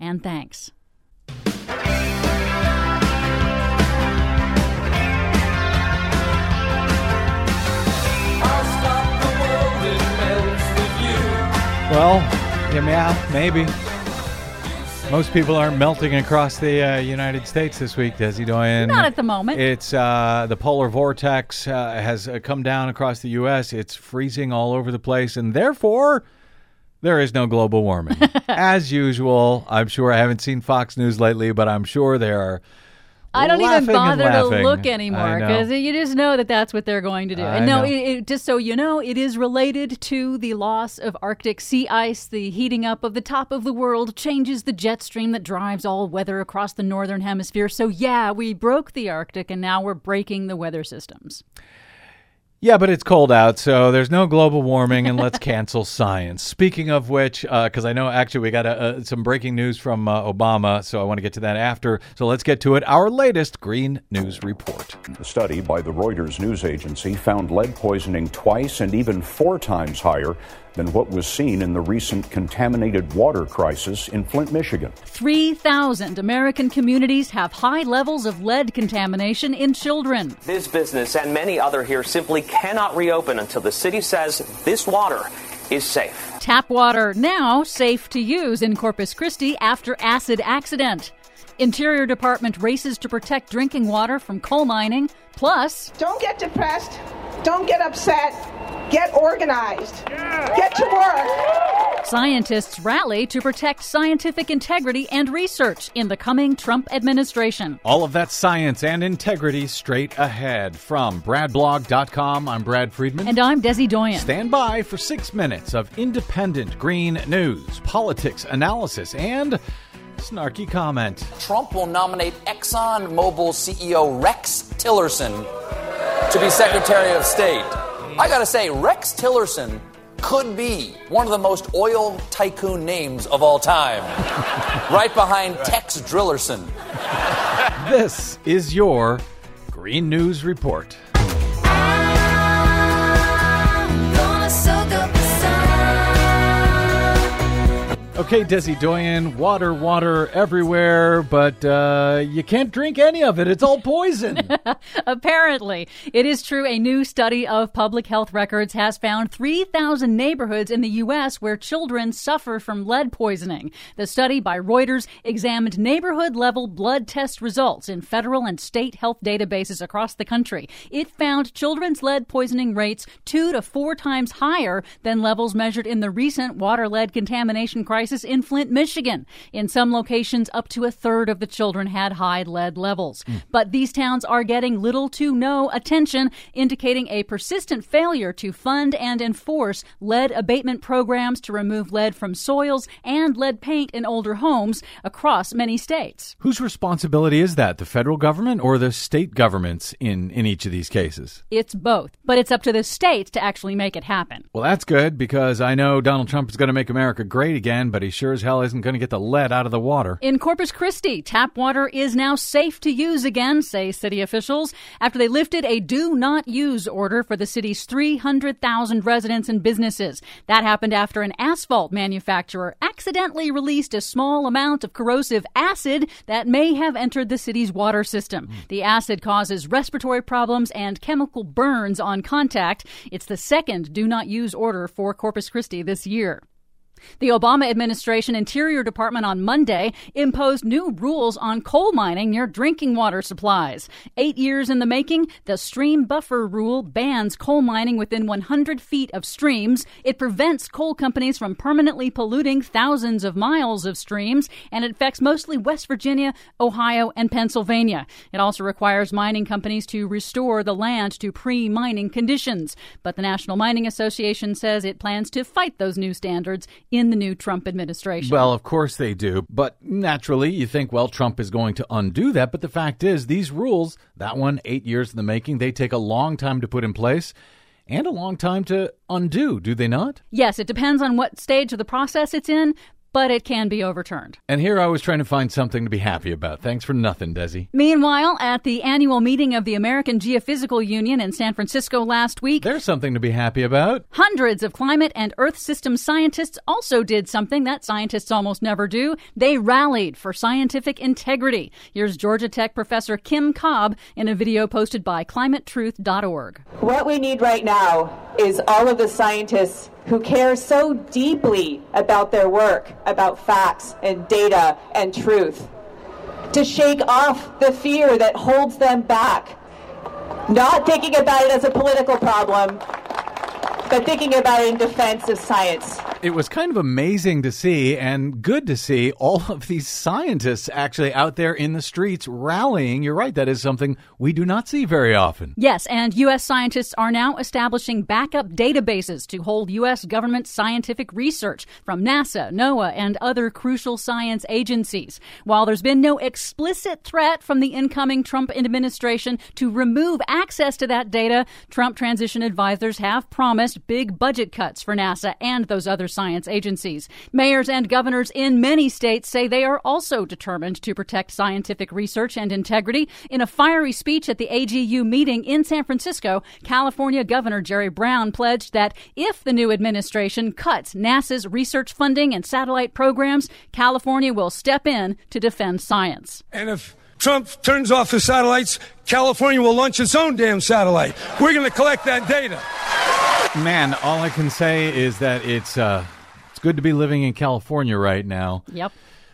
and thanks. Well, yeah, maybe. Most people aren't melting across the uh, United States this week, Desi Doyen. Not at the moment. It's uh, the polar vortex uh, has uh, come down across the U.S. It's freezing all over the place, and therefore there is no global warming. (laughs) As usual, I'm sure I haven't seen Fox News lately, but I'm sure they are. I don't even bother to look anymore because you just know that that's what they're going to do. I and no, it, it, just so you know, it is related to the loss of Arctic sea ice. The heating up of the top of the world changes the jet stream that drives all weather across the northern hemisphere. So, yeah, we broke the Arctic and now we're breaking the weather systems. Yeah, but it's cold out, so there's no global warming, and let's cancel (laughs) science. Speaking of which, because I know actually we got uh uh, some breaking news from uh, Obama, so I want to get to that after. So let's get to it. Our latest Green News Report. A study by the Reuters news agency found lead poisoning twice and even four times higher than what was seen in the recent contaminated water crisis in Flint, Michigan. 3,000 American communities have high levels of lead contamination in children. This business and many other here simply cannot reopen until the city says this water is safe. Tap water now safe to use in Corpus Christi after acid accident. Interior Department races to protect drinking water from coal mining. Plus, Don't get depressed. Don't get upset. Get organized. Get to work. scientists rally to protect scientific integrity and research in the coming Trump administration. All of that science and integrity straight ahead. From BradBlog.com, I'm Brad Friedman. And I'm Desi Doyen. Stand by for six minutes of independent green news, politics, analysis, and snarky comment. Trump will nominate ExxonMobil CEO Rex Tillerson to be Secretary of State. I gotta say, Rex Tillerson could be one of the most oil tycoon names of all time. (laughs) right behind Tex Drillerson. This is your Green News Report. Okay, Desi Doyen, water, water everywhere, but uh, you can't drink any of it. It's all poison. (laughs) Apparently, it is true. A new study of public health records has found 3,000 neighborhoods in the U.S. where children suffer from lead poisoning. The study by Reuters examined neighborhood level blood test results in federal and state health databases across the country. It found children's lead poisoning rates two to four times higher than levels measured in the recent water lead contamination crisis in Flint, Michigan. In some locations, up to a third of the children had high lead levels. Hmm. But these towns are getting little to no attention, indicating a persistent failure to fund and enforce lead abatement programs to remove lead from soils and lead paint in older homes across many states. Whose responsibility is that? The federal government or the state governments in, in each of these cases? It's both, but it's up to the states to actually make it happen. Well, that's good because I know Donald Trump is going to make America great again, but but he sure as hell isn't going to get the lead out of the water. In Corpus Christi, tap water is now safe to use again, say city officials, after they lifted a do not use order for the city's 300,000 residents and businesses. That happened after an asphalt manufacturer accidentally released a small amount of corrosive acid that may have entered the city's water system. Hmm. The acid causes respiratory problems and chemical burns on contact. It's the second do not use order for Corpus Christi this year. The Obama administration Interior Department on Monday imposed new rules on coal mining near drinking water supplies. Eight years in the making, the stream buffer rule bans coal mining within 100 feet of streams. It prevents coal companies from permanently polluting thousands of miles of streams, and it affects mostly West Virginia, Ohio, and Pennsylvania. It also requires mining companies to restore the land to pre mining conditions. But the National Mining Association says it plans to fight those new standards in the new Trump administration. Well, of course they do. But naturally, you think, well, Trump is going to undo that. But the fact is, these rules, that one, eight years in the making, they take a long time to put in place and a long time to undo, do they not? yes, it depends on what stage of the process it's in, but it can be overturned. And here I was trying to find something to be happy about. Thanks for nothing, Desi. Meanwhile, at the annual meeting of the American Geophysical Union in San Francisco last week, There's something to be happy about. Hundreds of climate and Earth system scientists also did something that scientists almost never do. They rallied for scientific integrity. Here's Georgia Tech professor Kim Cobb in a video posted by climatetruth.org. What we need right now is all of the scientists who care so deeply about their work, about facts and data and truth, to shake off the fear that holds them back. Not thinking about it as a political problem, but thinking about it in defense of science. It was kind of amazing to see and good to see all of these scientists actually out there in the streets rallying. You're right, that is something we do not see very often. Yes, and U.S. scientists are now establishing backup databases to hold U.S. government scientific research from NASA, NOAA, and other crucial science agencies. While there's been no explicit threat from the incoming Trump administration to remove access to that data, Trump transition advisors have promised big budget cuts for NASA and those other science agencies. Mayors and governors in many states say they are also determined to protect scientific research and integrity. In a fiery speech at the AGU meeting in San Francisco, California Governor Jerry Brown pledged that if the new administration cuts NASA's research funding and satellite programs, California will step in to defend science. And if Trump turns off the satellites, California will launch its own damn satellite. We're going to collect that data. Man, all I can say is that it's uh, it's good to be living in California right now. Yep.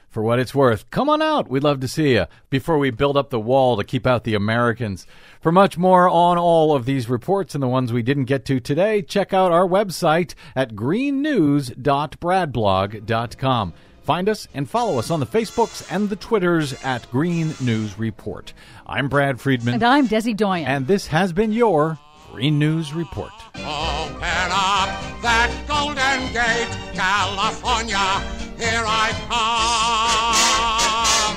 For what it's worth, come on out. We'd love to see you before we build up the wall to keep out the Americans. For much more on all of these reports and the ones we didn't get to today, check out our website at greennews.bradblog.com. Find us and follow us on the Facebooks and the Twitters at Green News Report. I'm Brad Friedman. And I'm Desi Doyen. And this has been your Green News Report. Open up that golden gate, California, here I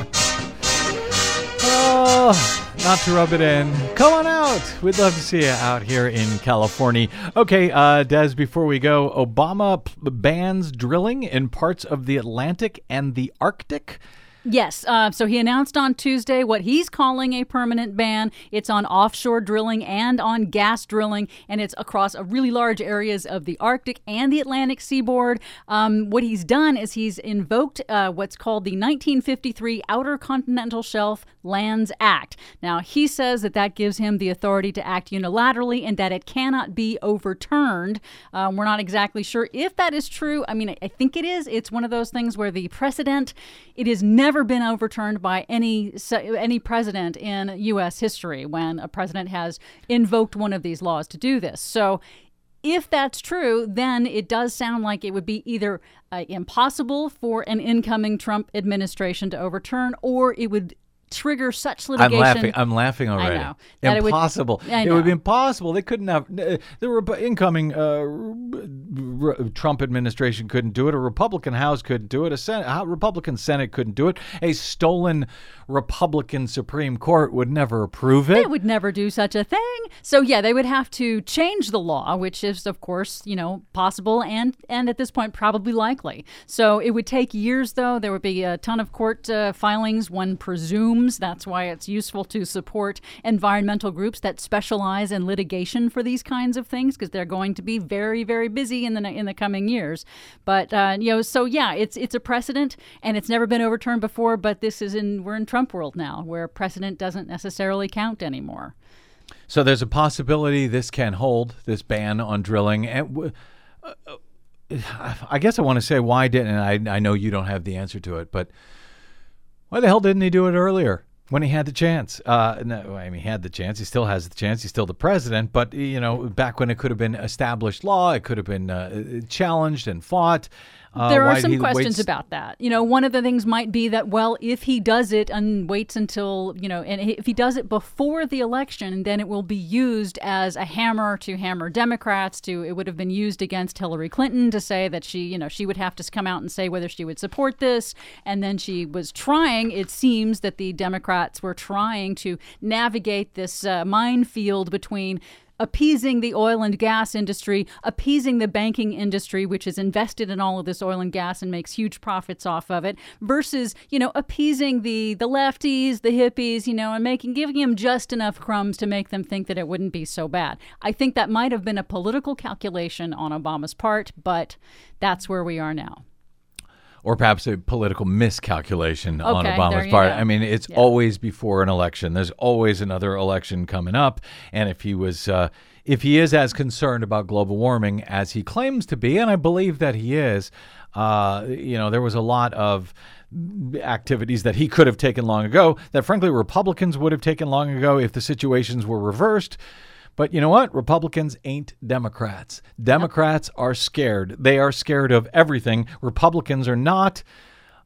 come. Oh, not to rub it in. Come on out. We'd love to see you out here in California. Okay, uh, Des, before we go, Obama p- bans drilling in parts of the Atlantic and the Arctic. Yes. Uh, so he announced on Tuesday what he's calling a permanent ban. It's on offshore drilling and on gas drilling, and it's across a really large areas of the Arctic and the Atlantic seaboard. Um, what he's done is he's invoked uh, what's called the 1953 Outer Continental Shelf Lands Act. Now, he says that that gives him the authority to act unilaterally and that it cannot be overturned. Um, we're not exactly sure if that is true. I mean, I, I think it is. It's one of those things where the precedent, it is never been overturned by any any president in U.S. history when a president has invoked one of these laws to do this. So. If that's true, then it does sound like it would be either uh, impossible for an incoming Trump administration to overturn, or it would trigger such litigation. I'm laughing. I'm laughing already. I know. That it would- Impossible. I It would be impossible. They couldn't have. Uh, the Rep- incoming uh, r- r- Trump administration couldn't do it. A Republican House couldn't do it. A Senate, a Republican Senate couldn't do it. A stolen Republican Supreme Court would never approve it. They would never do such a thing. So yeah, they would have to change the law, which is of course, you know, possible and and at this point probably likely. So it would take years though. There would be a ton of court uh, filings one presumes. That's why it's useful to support environmental groups that specialize in litigation for these kinds of things because they're going to be very very busy in the in the coming years. But uh, you know, so yeah, it's it's a precedent and it's never been overturned before, but this is in we're in Trump world now where precedent doesn't necessarily count anymore. So there's a possibility this can hold this ban on drilling. And uh, uh, I guess I want to say why didn't I? I know you don't have the answer to it, but why the hell didn't he do it earlier when he had the chance? Uh, no, I mean he had the chance. He still has the chance. He's still the president. But you know, back when it could have been established law, it could have been uh, challenged and fought. Uh, there are some questions wait- about that. You know, one of the things might be that, well, if he does it and waits until, you know, and if he does it before the election, then it will be used as a hammer to hammer Democrats. To it would have been used against Hillary Clinton to say that she, you know, she would have to come out and say whether she would support this. And then she was trying. It seems that the Democrats were trying to navigate this uh, minefield between appeasing the oil and gas industry, appeasing the banking industry, which is invested in all of this oil and gas and makes huge profits off of it, versus, you know, appeasing the the lefties, the hippies, you know, and making giving them just enough crumbs to make them think that it wouldn't be so bad. I think that might have been a political calculation on Obama's part, but that's where we are now. Or perhaps a political miscalculation on Obama's part. go. I mean, it's Yeah. always before an election. There's always another election coming up, and if he was, uh, if he is as concerned about global warming as he claims to be, and I believe that he is, uh, you know, there was a lot of activities that he could have taken long ago that frankly Republicans would have taken long ago if the situations were reversed. But you know what? Republicans ain't Democrats. Democrats are scared. They are scared of everything. Republicans are not.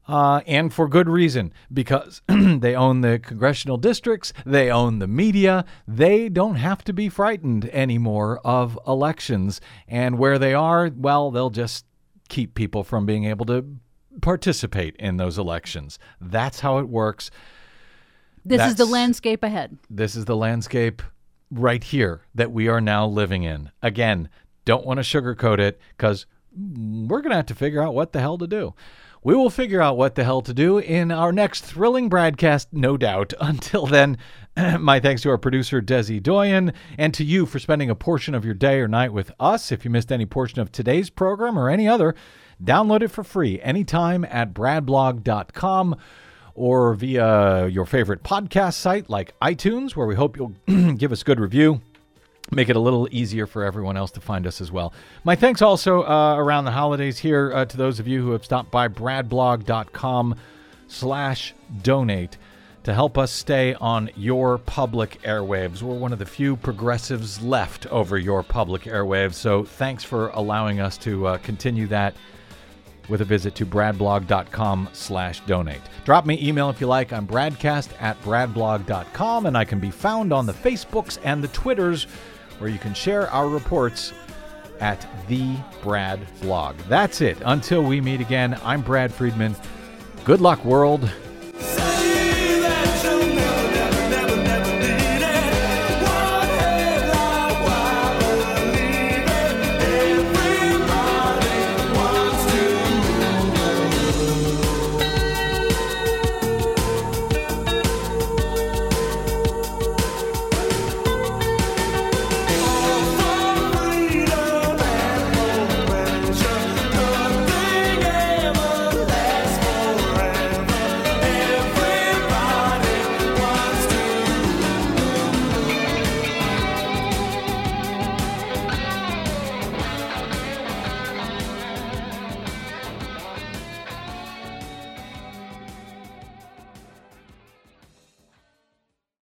Uh, and for good reason, because (clears throat) they own the congressional districts, they own the media. They don't have to be frightened anymore of elections. And where they are, well, they'll just keep people from being able to participate in those elections. That's how it works. This is the landscape ahead. This is the landscape right here that we are now living in. Again, don't want to sugarcoat it because we're going to have to figure out what the hell to do. We will figure out what the hell to do in our next thrilling broadcast, no doubt. (laughs) Until then, (clears throat) my thanks to our producer, Desi Doyen, and to you for spending a portion of your day or night with us. If you missed any portion of today's program or any other, download it for free anytime at bradblog.com or via your favorite podcast site like iTunes, where we hope you'll (clears throat) give us good review. Make it a little easier for everyone else to find us as well. My thanks also uh, around the holidays here uh, to those of you who have stopped by bradblog.com slash donate to help us stay on your public airwaves. We're one of the few progressives left over your public airwaves, so thanks for allowing us to uh, continue that with a visit to bradblog.com slash donate. Drop me email if you like. I'm bradcast at bradblog.com, and I can be found on the Facebooks and the Twitters where you can share our reports at the Brad Blog. That's it. Until we meet again, I'm Brad Friedman. Good luck, world.